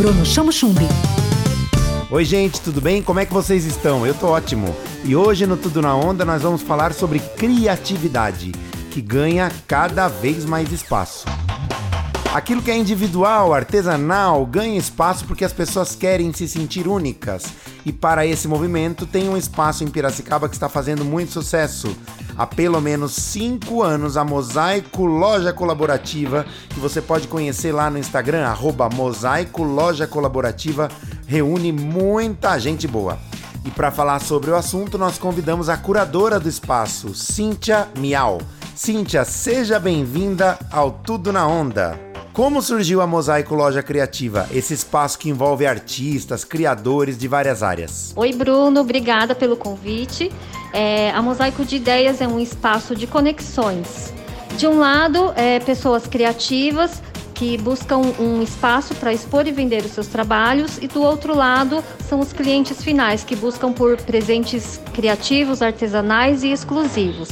Bruno Chamo Chumbi. Oi, gente, tudo bem? Como é que vocês estão? Eu tô ótimo. E hoje no Tudo na Onda nós vamos falar sobre criatividade, que ganha cada vez mais espaço. Aquilo que é individual, artesanal, ganha espaço porque as pessoas querem se sentir únicas. E para esse movimento tem um espaço em Piracicaba que está fazendo muito sucesso. Há pelo menos 5 anos, a Mosaico Loja Colaborativa, que você pode conhecer lá no Instagram, arroba Mosaico Loja Colaborativa, reúne muita gente boa. E para falar sobre o assunto, nós convidamos a curadora do espaço, Cíntia Miau. Cíntia, seja bem-vinda ao Tudo na Onda. Como surgiu a Mosaico Loja Criativa, esse espaço que envolve artistas, criadores de várias áreas? Oi, Bruno, obrigada pelo convite. É, a Mosaico de Ideias é um espaço de conexões. De um lado, é, pessoas criativas que buscam um espaço para expor e vender os seus trabalhos, e do outro lado, são os clientes finais que buscam por presentes criativos, artesanais e exclusivos.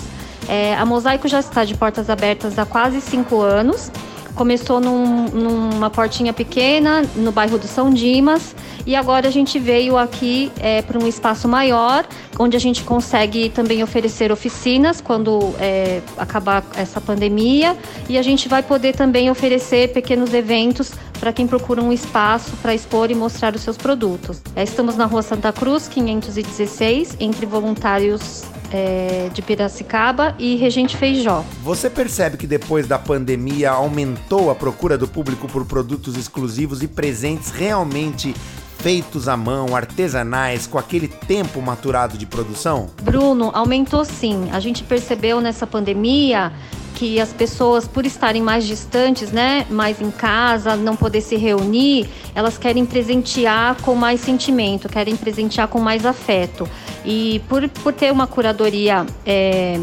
É, a Mosaico já está de portas abertas há quase cinco anos Começou num, numa portinha pequena no bairro do São Dimas e agora a gente veio aqui é, para um espaço maior, onde a gente consegue também oferecer oficinas quando é, acabar essa pandemia e a gente vai poder também oferecer pequenos eventos para quem procura um espaço para expor e mostrar os seus produtos. É, estamos na Rua Santa Cruz, 516, entre voluntários é, de Piracicaba e Regente Feijó. Você percebe que depois da pandemia aumentou a procura do público por produtos exclusivos e presentes realmente feitos à mão, artesanais, com aquele tempo maturado de produção? Bruno, aumentou sim. A gente percebeu nessa pandemia que as pessoas, por estarem mais distantes, né, mais em casa, não poder se reunir, elas querem presentear com mais sentimento, querem presentear com mais afeto. E por, por ter uma curadoria é,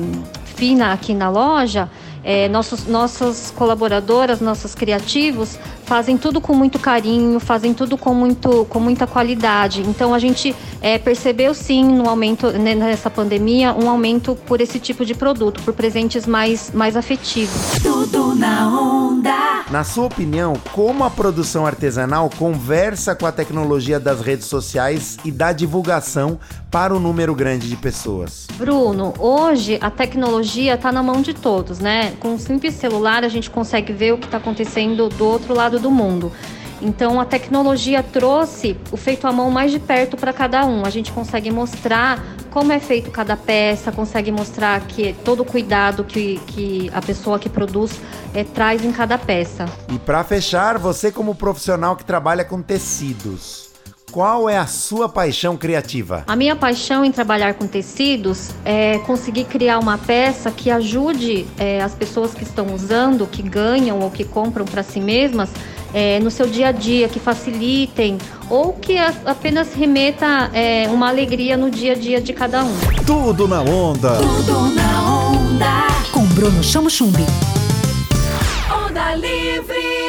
fina aqui na loja, é, nossos, nossas colaboradoras, nossos criativos, fazem tudo com muito carinho, fazem tudo com, muito, com muita qualidade. Então a gente é, percebeu sim no aumento né, nessa pandemia um aumento por esse tipo de produto, por presentes mais, mais afetivos. Tudo na onda. Na sua opinião, como a produção artesanal conversa com a tecnologia das redes sociais e da divulgação para o um número grande de pessoas? Bruno, hoje a tecnologia está na mão de todos, né? Com um simples celular a gente consegue ver o que está acontecendo do outro lado do mundo. Então a tecnologia trouxe o feito à mão mais de perto para cada um. A gente consegue mostrar como é feito cada peça, consegue mostrar que todo o cuidado que, que a pessoa que produz é, traz em cada peça. E para fechar, você como profissional que trabalha com tecidos, qual é a sua paixão criativa? A minha paixão em trabalhar com tecidos é conseguir criar uma peça que ajude é, as pessoas que estão usando, que ganham ou que compram para si mesmas, é, no seu dia a dia, que facilitem ou que apenas remeta é, uma alegria no dia a dia de cada um. Tudo na onda. Tudo na onda. Com Bruno Chamo Chumbi. Onda Livre.